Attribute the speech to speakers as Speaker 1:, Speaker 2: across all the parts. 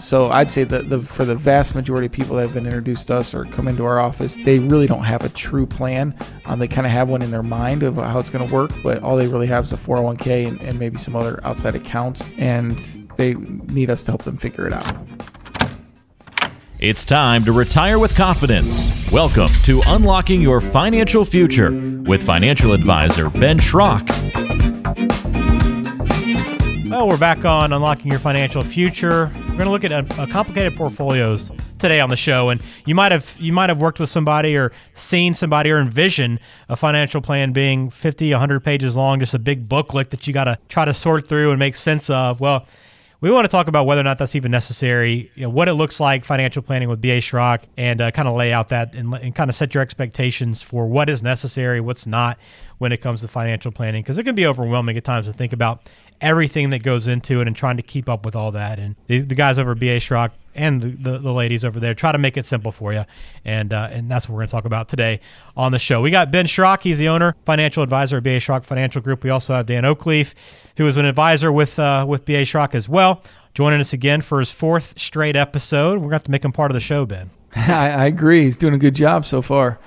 Speaker 1: So I'd say that the, for the vast majority of people that have been introduced to us or come into our office, they really don't have a true plan. Um, they kind of have one in their mind of how it's going to work, but all they really have is a 401k and, and maybe some other outside accounts, and they need us to help them figure it out.
Speaker 2: It's time to retire with confidence. Welcome to Unlocking Your Financial Future with financial advisor Ben Schrock.
Speaker 3: Well, we're back on Unlocking Your Financial Future. We're going to look at a, a complicated portfolios today on the show, and you might have you might have worked with somebody or seen somebody or envision a financial plan being 50, 100 pages long, just a big booklet that you got to try to sort through and make sense of. Well, we want to talk about whether or not that's even necessary, you know, what it looks like financial planning with BA Schrock, and uh, kind of lay out that and, and kind of set your expectations for what is necessary, what's not when it comes to financial planning, because it can be overwhelming at times to think about everything that goes into it and trying to keep up with all that. And the, the guys over at BA Schrock and the, the, the, ladies over there try to make it simple for you. And uh, and that's what we're going to talk about today on the show. We got Ben Schrock. He's the owner, financial advisor at BA Schrock Financial Group. We also have Dan Oakleaf, who is an advisor with, uh, with BA Schrock as well, joining us again for his fourth straight episode. We're going to have to make him part of the show, Ben.
Speaker 1: I, I agree. He's doing a good job so far.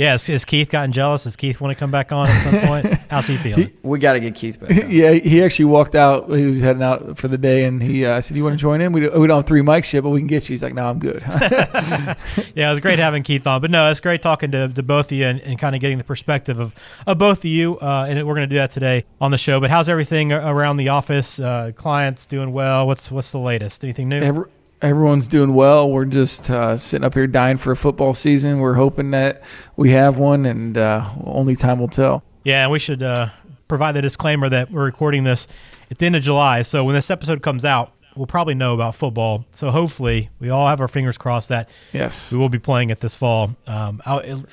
Speaker 3: Yeah, has, has, Keith gotten jealous? Does Keith want to come back on at some point? How's he feeling? He,
Speaker 4: we got to get Keith back.
Speaker 1: On. Yeah, he actually walked out. He was heading out for the day, and he uh, said, "You want to join in? We, do, we don't have three mics yet, but we can get you." He's like, "No, I'm good."
Speaker 3: yeah, it was great having Keith on. But no, it's great talking to, to both of you and, and kind of getting the perspective of, of both of you. Uh, and we're going to do that today on the show. But how's everything around the office? Uh, clients doing well? What's what's the latest? Anything new?
Speaker 1: Every, everyone's doing well. We're just uh, sitting up here dying for a football season. We're hoping that we have one, and uh, only time will tell.
Speaker 3: Yeah, we should uh, provide the disclaimer that we're recording this at the end of July. So when this episode comes out, we'll probably know about football. So hopefully, we all have our fingers crossed that
Speaker 1: yes,
Speaker 3: we will be playing it this fall. Um,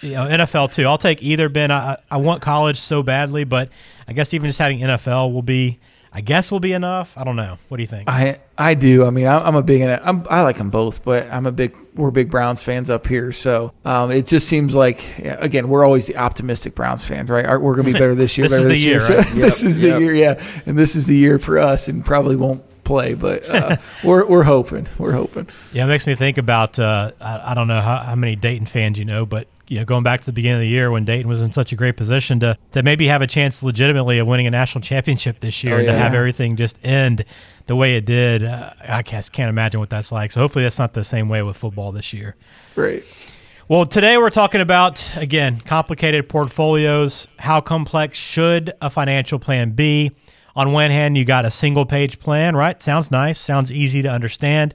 Speaker 3: you know, NFL too. I'll take either. Ben, I, I want college so badly, but I guess even just having NFL will be I guess will be enough. I don't know. What do you think?
Speaker 1: I I do. I mean, I'm, a big. I'm, I like them both, but I'm a big. We're big Browns fans up here, so um, it just seems like again we're always the optimistic Browns fans, right? We're going to be better this year.
Speaker 3: this
Speaker 1: is
Speaker 3: the year.
Speaker 1: Year.
Speaker 3: Right?
Speaker 1: So
Speaker 3: yep.
Speaker 1: this is the year, yeah, and this is the year for us, and probably won't play, but uh, we're we're hoping. We're hoping.
Speaker 3: Yeah, it makes me think about. Uh, I, I, don't know how, how many Dayton fans you know, but you know, going back to the beginning of the year when Dayton was in such a great position to to maybe have a chance legitimately of winning a national championship this year, oh, yeah. and to have everything just end the way it did, uh, I can't, can't imagine what that's like. So hopefully that's not the same way with football this year.
Speaker 1: Great.
Speaker 3: Well, today we're talking about again complicated portfolios. How complex should a financial plan be? On one hand, you got a single page plan, right? Sounds nice, sounds easy to understand.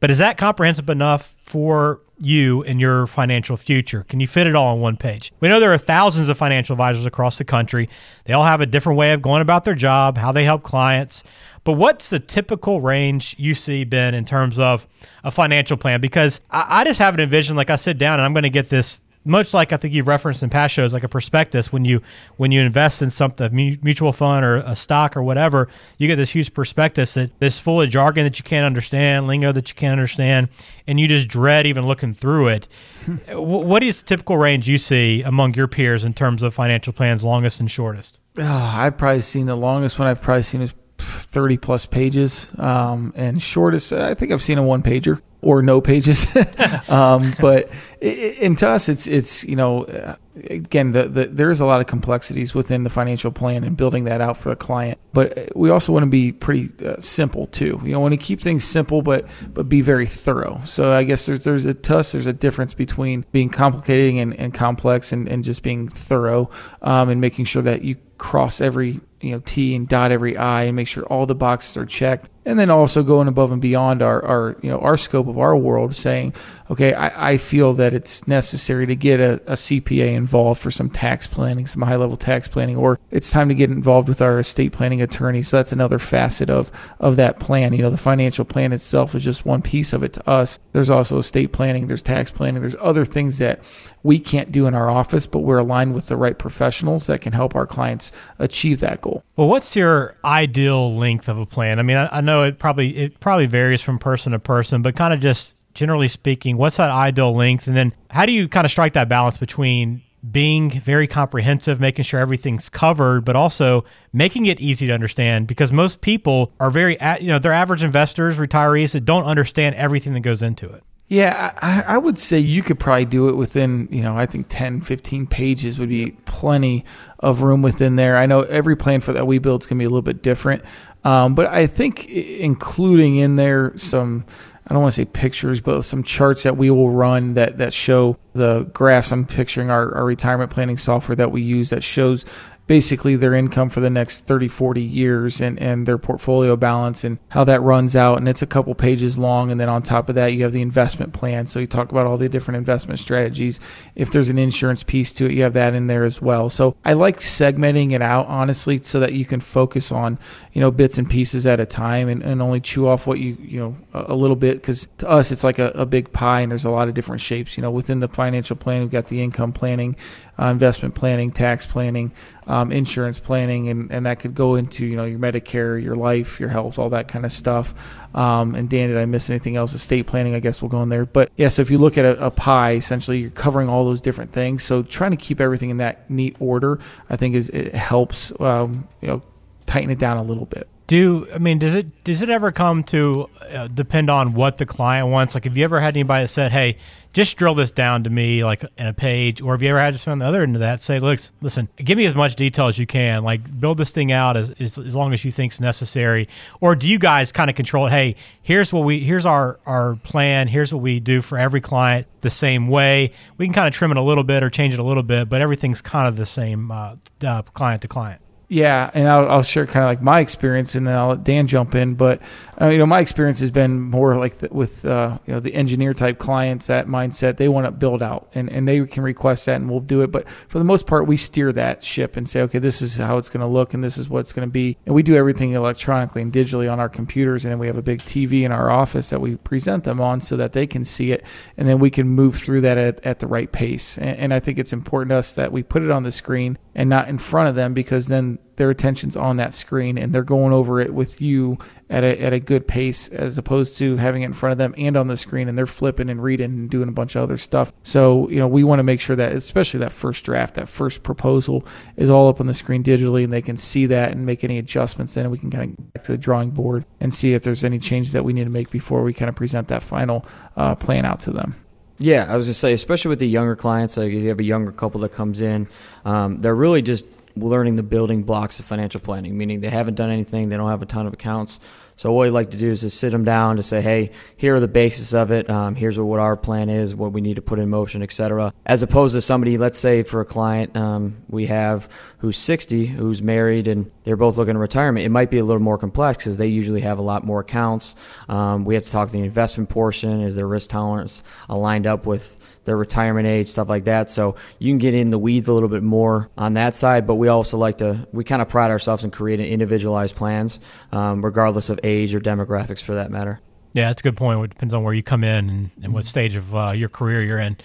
Speaker 3: But is that comprehensive enough for you and your financial future? Can you fit it all on one page? We know there are thousands of financial advisors across the country. They all have a different way of going about their job, how they help clients. But what's the typical range you see, Ben, in terms of a financial plan? Because I, I just have an envision, like I sit down and I'm going to get this much like I think you've referenced in past shows, like a prospectus when you when you invest in something, mutual fund or a stock or whatever, you get this huge prospectus that this full of jargon that you can't understand, lingo that you can't understand, and you just dread even looking through it. what is the typical range you see among your peers in terms of financial plans, longest and shortest?
Speaker 1: Oh, I've probably seen the longest one I've probably seen is 30 plus pages, um, and shortest I think I've seen a one pager or no pages. um, but and to us, it's it's you know, uh, again, the, the there is a lot of complexities within the financial plan and building that out for the client. But we also want to be pretty uh, simple too. You know, want to keep things simple, but but be very thorough. So I guess there's there's a to us there's a difference between being complicated and, and complex and, and just being thorough um, and making sure that you cross every you know T and dot every I and make sure all the boxes are checked. And then also going above and beyond our, our you know our scope of our world saying okay I, I feel that it's necessary to get a, a cpa involved for some tax planning some high level tax planning or it's time to get involved with our estate planning attorney. So that's another facet of of that plan. You know the financial plan itself is just one piece of it to us. There's also estate planning there's tax planning there's other things that we can't do in our office but we're aligned with the right professionals that can help our clients achieve that goal
Speaker 3: well what's your ideal length of a plan i mean i, I know it probably it probably varies from person to person, but kind of just generally speaking, what's that ideal length? And then how do you kind of strike that balance between being very comprehensive, making sure everything's covered, but also making it easy to understand because most people are very, you know, they're average investors, retirees that don't understand everything that goes into it.
Speaker 1: Yeah, I, I, would say you could probably do it within, you know, I think 10, 15 pages would be plenty of room within there. I know every plan for that we build is going to be a little bit different. Um, but I think including in there some, I don't want to say pictures, but some charts that we will run that, that show the graphs. I'm picturing our, our retirement planning software that we use that shows basically their income for the next 30, 40 years and, and their portfolio balance and how that runs out. And it's a couple pages long. And then on top of that, you have the investment plan. So you talk about all the different investment strategies. If there's an insurance piece to it, you have that in there as well. So I like segmenting it out, honestly, so that you can focus on, you know, bits and pieces at a time and, and only chew off what you, you know, a, a little bit. Because to us, it's like a, a big pie and there's a lot of different shapes. You know, within the financial plan, we've got the income planning, uh, investment planning, tax planning, um, insurance planning, and, and that could go into you know your Medicare, your life, your health, all that kind of stuff. Um, and Dan, did I miss anything else? Estate planning, I guess, we'll go in there. But yeah, so if you look at a, a pie, essentially you're covering all those different things. So trying to keep everything in that neat order, I think, is it helps um, you know tighten it down a little bit
Speaker 3: do I mean does it does it ever come to uh, depend on what the client wants? Like, have you ever had anybody that said, "Hey, just drill this down to me like in a page," or have you ever had someone on the other end of that say, "Look, listen, give me as much detail as you can. Like, build this thing out as as, as long as you think's necessary." Or do you guys kind of control? Hey, here's what we here's our our plan. Here's what we do for every client the same way. We can kind of trim it a little bit or change it a little bit, but everything's kind of the same uh, uh, client to client.
Speaker 1: Yeah, and I'll, I'll share kind of like my experience, and then I'll let Dan jump in. But uh, you know, my experience has been more like the, with uh, you know the engineer type clients. That mindset they want to build out, and, and they can request that, and we'll do it. But for the most part, we steer that ship and say, okay, this is how it's going to look, and this is what it's going to be, and we do everything electronically and digitally on our computers, and then we have a big TV in our office that we present them on so that they can see it, and then we can move through that at, at the right pace. And, and I think it's important to us that we put it on the screen and not in front of them because then their attention's on that screen and they're going over it with you at a, at a good pace as opposed to having it in front of them and on the screen and they're flipping and reading and doing a bunch of other stuff. So, you know, we want to make sure that especially that first draft, that first proposal is all up on the screen digitally and they can see that and make any adjustments then we can kind of get back to the drawing board and see if there's any changes that we need to make before we kind of present that final uh, plan out to them.
Speaker 4: Yeah, I was gonna say, especially with the younger clients, like if you have a younger couple that comes in, um, they're really just learning the building blocks of financial planning, meaning they haven't done anything, they don't have a ton of accounts. So what we like to do is just sit them down to say, hey, here are the basis of it. Um, here's what our plan is, what we need to put in motion, etc. As opposed to somebody, let's say for a client um, we have who's 60, who's married, and they're both looking at retirement. It might be a little more complex because they usually have a lot more accounts. Um, we have to talk the investment portion. Is their risk tolerance aligned up with their retirement age, stuff like that. So you can get in the weeds a little bit more on that side, but we also like to, we kind of pride ourselves in creating individualized plans, um, regardless of age or demographics for that matter.
Speaker 3: Yeah, that's a good point. It depends on where you come in and, and what stage of uh, your career you're in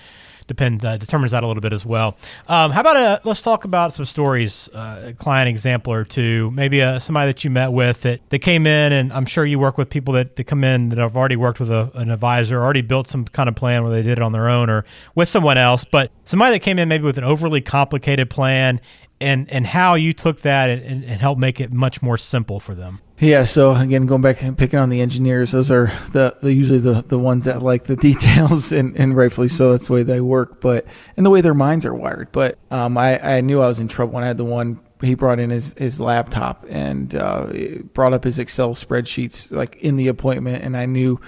Speaker 3: depends uh, determines that a little bit as well. Um, how about a, uh, let's talk about some stories, uh, a client example or two, maybe uh, somebody that you met with that, that came in, and I'm sure you work with people that, that come in that have already worked with a, an advisor, already built some kind of plan where they did it on their own or with someone else, but somebody that came in maybe with an overly complicated plan and and how you took that and, and helped make it much more simple for them.
Speaker 1: Yeah, so again, going back and picking on the engineers, those are the, the usually the, the ones that like the details, and, and rightfully so. That's the way they work, but and the way their minds are wired. But um, I, I knew I was in trouble when I had the one he brought in his, his laptop and uh, brought up his Excel spreadsheets like in the appointment, and I knew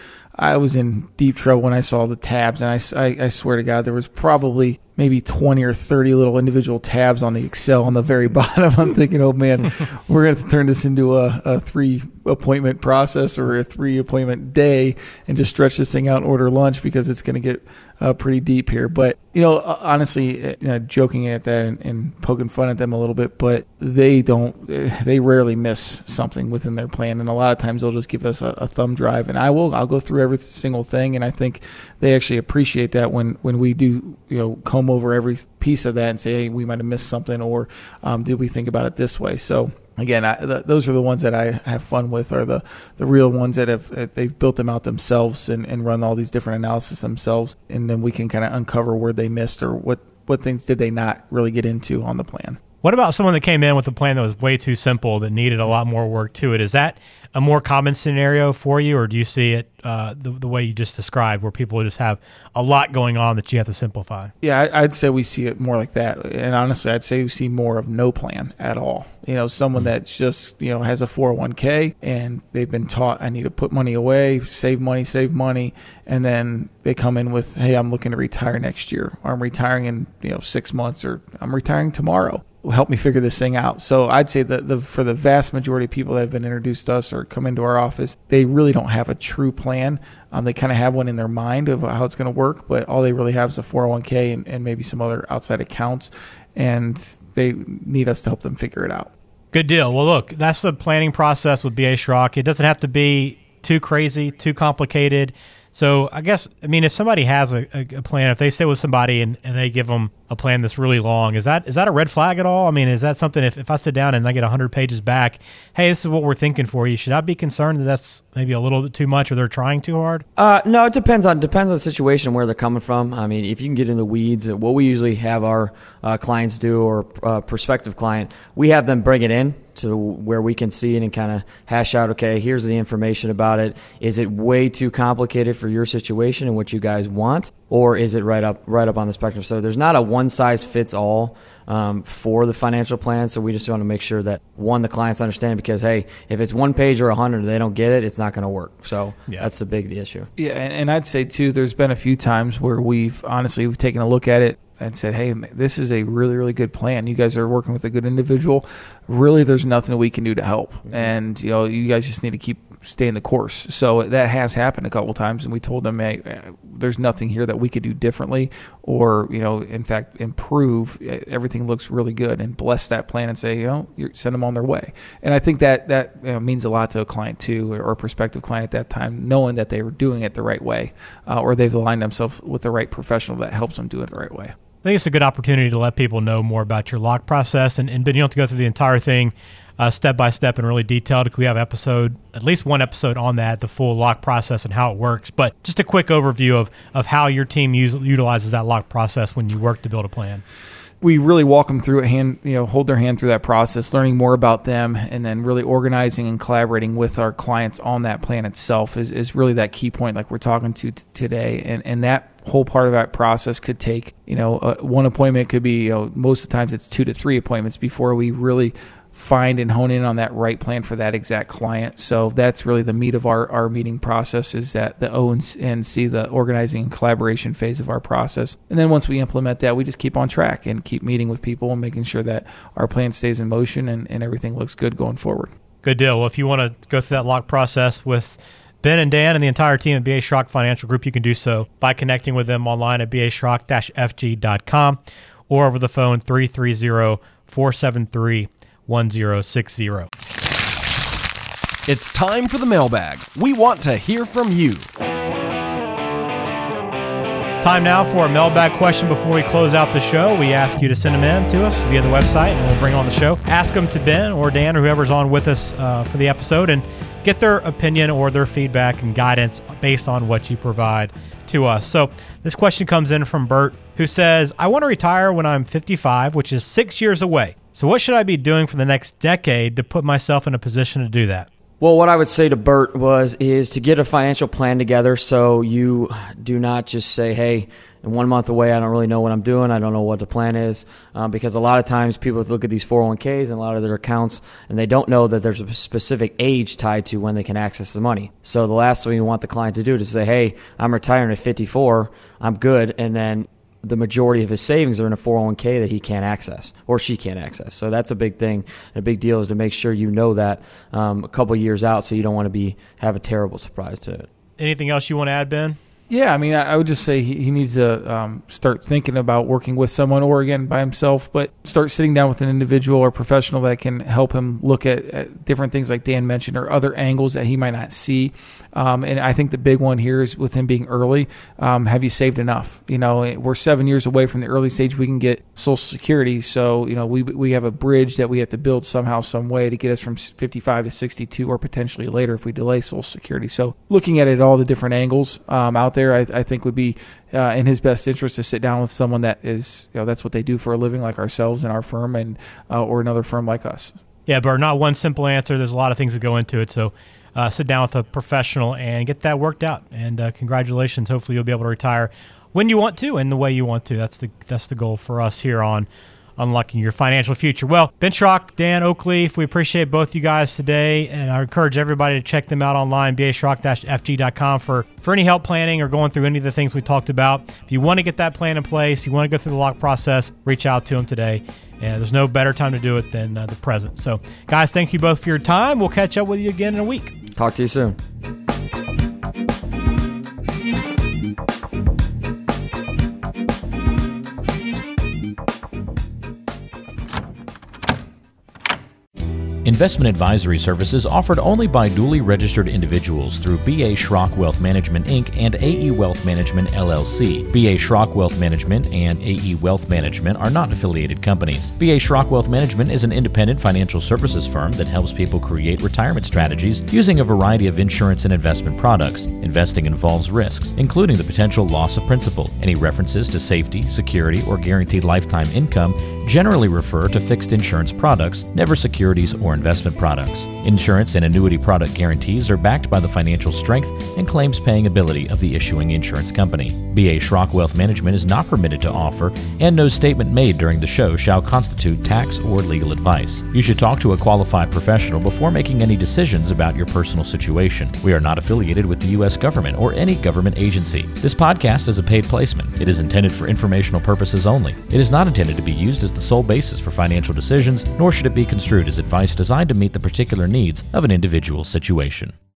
Speaker 1: I was in deep trouble when I saw the tabs, and I, I, I swear to God, there was probably maybe 20 or 30 little individual tabs on the Excel on the very bottom. I'm thinking, oh man, we're going to turn this into a, a, three appointment process or a three appointment day and just stretch this thing out and order lunch because it's going to get uh, pretty deep here. But, you know, honestly, uh, you know, joking at that and, and, poking fun at them a little bit, but they don't, they rarely miss something within their plan. And a lot of times they'll just give us a, a thumb drive and I will, I'll go through every single thing. And I think they actually appreciate that when, when we do, you know, comb over every piece of that and say, hey, we might have missed something, or um, did we think about it this way? So again, I, the, those are the ones that I have fun with, are the the real ones that have they've built them out themselves and, and run all these different analysis themselves, and then we can kind of uncover where they missed or what what things did they not really get into on the plan.
Speaker 3: What about someone that came in with a plan that was way too simple that needed a lot more work to it? Is that a more common scenario for you, or do you see it uh, the, the way you just described, where people just have a lot going on that you have to simplify?
Speaker 1: Yeah, I, would say we see it more like that. And honestly, I'd say we see more of no plan at all. You know, someone mm-hmm. that's just, you know, has a 401k and they've been taught, I need to put money away, save money, save money. And then they come in with, hey, I'm looking to retire next year. Or I'm retiring in, you know, six months or I'm retiring tomorrow help me figure this thing out. So I'd say that the, for the vast majority of people that have been introduced to us or come into our office, they really don't have a true plan. Um, they kind of have one in their mind of how it's going to work, but all they really have is a 401k and, and maybe some other outside accounts, and they need us to help them figure it out.
Speaker 3: Good deal. Well, look, that's the planning process with BA Schrock. It doesn't have to be too crazy, too complicated. So I guess I mean if somebody has a, a, plan, if they stay with somebody and, and they give them a plan that's really long, is that is that a red flag at all? I mean, is that something if, if I sit down and I get hundred pages back, hey, this is what we're thinking for you, should I be concerned that that's maybe a little bit too much or they're trying too hard?
Speaker 4: Uh, no, it depends on depends on the situation where they're coming from. I mean, if you can get in the weeds, what we usually have our uh, clients do or uh, prospective client, we have them bring it in to where we can see it and kind of hash out okay here's the information about it is it way too complicated for your situation and what you guys want or is it right up right up on the spectrum so there's not a one size fits all um, for the financial plan so we just want to make sure that one the clients understand because hey if it's one page or a hundred they don't get it it's not going to work so yeah. that's the big the issue
Speaker 1: yeah and, and i'd say too there's been a few times where we've honestly we've taken a look at it and said, "Hey, this is a really, really good plan. You guys are working with a good individual. Really, there's nothing we can do to help, mm-hmm. and you know, you guys just need to keep staying the course." So that has happened a couple times, and we told them, "Hey, uh, there's nothing here that we could do differently, or you know, in fact, improve. Everything looks really good, and bless that plan and say, you know, send them on their way." And I think that that you know, means a lot to a client too, or a prospective client at that time, knowing that they were doing it the right way, uh, or they've aligned themselves with the right professional that helps them do it the right way.
Speaker 3: I think it's a good opportunity to let people know more about your lock process, and, and but you don't have to go through the entire thing uh, step by step and really detailed. We have episode, at least one episode on that, the full lock process and how it works. But just a quick overview of of how your team use, utilizes that lock process when you work to build a plan
Speaker 1: we really walk them through a hand, you know, hold their hand through that process, learning more about them, and then really organizing and collaborating with our clients on that plan itself is, is really that key point, like we're talking to t- today. And, and that whole part of that process could take, you know, uh, one appointment could be, you know, most of the times it's two to three appointments before we really find and hone in on that right plan for that exact client. So that's really the meat of our, our meeting process is that the O and C, the organizing and collaboration phase of our process. And then once we implement that, we just keep on track and keep meeting with people and making sure that our plan stays in motion and, and everything looks good going forward.
Speaker 3: Good deal. Well, if you want to go through that lock process with Ben and Dan and the entire team at BA Schrock Financial Group, you can do so by connecting with them online at baschrock-fg.com or over the phone 330 473 1060.
Speaker 5: It's time for the mailbag. We want to hear from you.
Speaker 3: Time now for a mailbag question before we close out the show. We ask you to send them in to us via the website and we'll bring on the show. Ask them to Ben or Dan or whoever's on with us uh, for the episode and get their opinion or their feedback and guidance based on what you provide to us. So this question comes in from Bert who says, I want to retire when I'm 55, which is six years away. So, what should I be doing for the next decade to put myself in a position to do that?
Speaker 4: Well, what I would say to Bert was is to get a financial plan together so you do not just say, "Hey, in one month away, I don't really know what I'm doing. I don't know what the plan is," um, because a lot of times people look at these 401ks and a lot of their accounts, and they don't know that there's a specific age tied to when they can access the money. So the last thing you want the client to do is to say, "Hey, I'm retiring at 54. I'm good," and then the majority of his savings are in a 401k that he can't access or she can't access. So that's a big thing. A big deal is to make sure you know that um, a couple years out, so you don't want to be have a terrible surprise to it.
Speaker 3: Anything else you want to add, Ben?
Speaker 1: Yeah, I mean, I, would just say he, he needs to um, start thinking about working with someone or again by himself, but start sitting down with an individual or professional that can help him look at, at different things like Dan mentioned or other angles that he might not see. Um, and I think the big one here is with him being early. Um, have you saved enough? You know, we're seven years away from the early stage we can get Social Security. So, you know, we, we have a bridge that we have to build somehow, some way to get us from 55 to 62 or potentially later if we delay Social Security. So, looking at it all the different angles um, out there there, I, I think would be uh, in his best interest to sit down with someone that is, you know, that's what they do for a living, like ourselves and our firm, and uh, or another firm like us.
Speaker 3: Yeah, but not one simple answer. There's a lot of things that go into it. So uh, sit down with a professional and get that worked out. And uh, congratulations. Hopefully, you'll be able to retire when you want to and the way you want to. That's the that's the goal for us here on unlocking your financial future. Well, Ben Schrock, Dan Oakleaf, we appreciate both you guys today, and I encourage everybody to check them out online, baschrock-fg.com for, for any help planning or going through any of the things we talked about. If you want to get that plan in place, you want to go through the lock process, reach out to them today. And there's no better time to do it than uh, the present. So, guys, thank you both for your time. We'll catch up with you again in a week.
Speaker 4: Talk to you soon.
Speaker 2: Investment advisory services offered only by duly registered individuals through B.A. Schrock Wealth Management Inc. and A.E. Wealth Management LLC. B.A. Schrock Wealth Management and A.E. Wealth Management are not affiliated companies. B.A. Schrock Wealth Management is an independent financial services firm that helps people create retirement strategies using a variety of insurance and investment products. Investing involves risks, including the potential loss of principal. Any references to safety, security, or guaranteed lifetime income generally refer to fixed insurance products, never securities or investment products. Insurance and annuity product guarantees are backed by the financial strength and claims paying ability of the issuing insurance company. BA Schrock Wealth Management is not permitted to offer, and no statement made during the show shall constitute tax or legal advice. You should talk to a qualified professional before making any decisions about your personal situation. We are not affiliated with the U.S. government or any government agency. This podcast is a paid placement. It is intended for informational purposes only. It is not intended to be used as the sole basis for financial decisions, nor should it be construed as advice designed to meet the particular needs of an individual situation.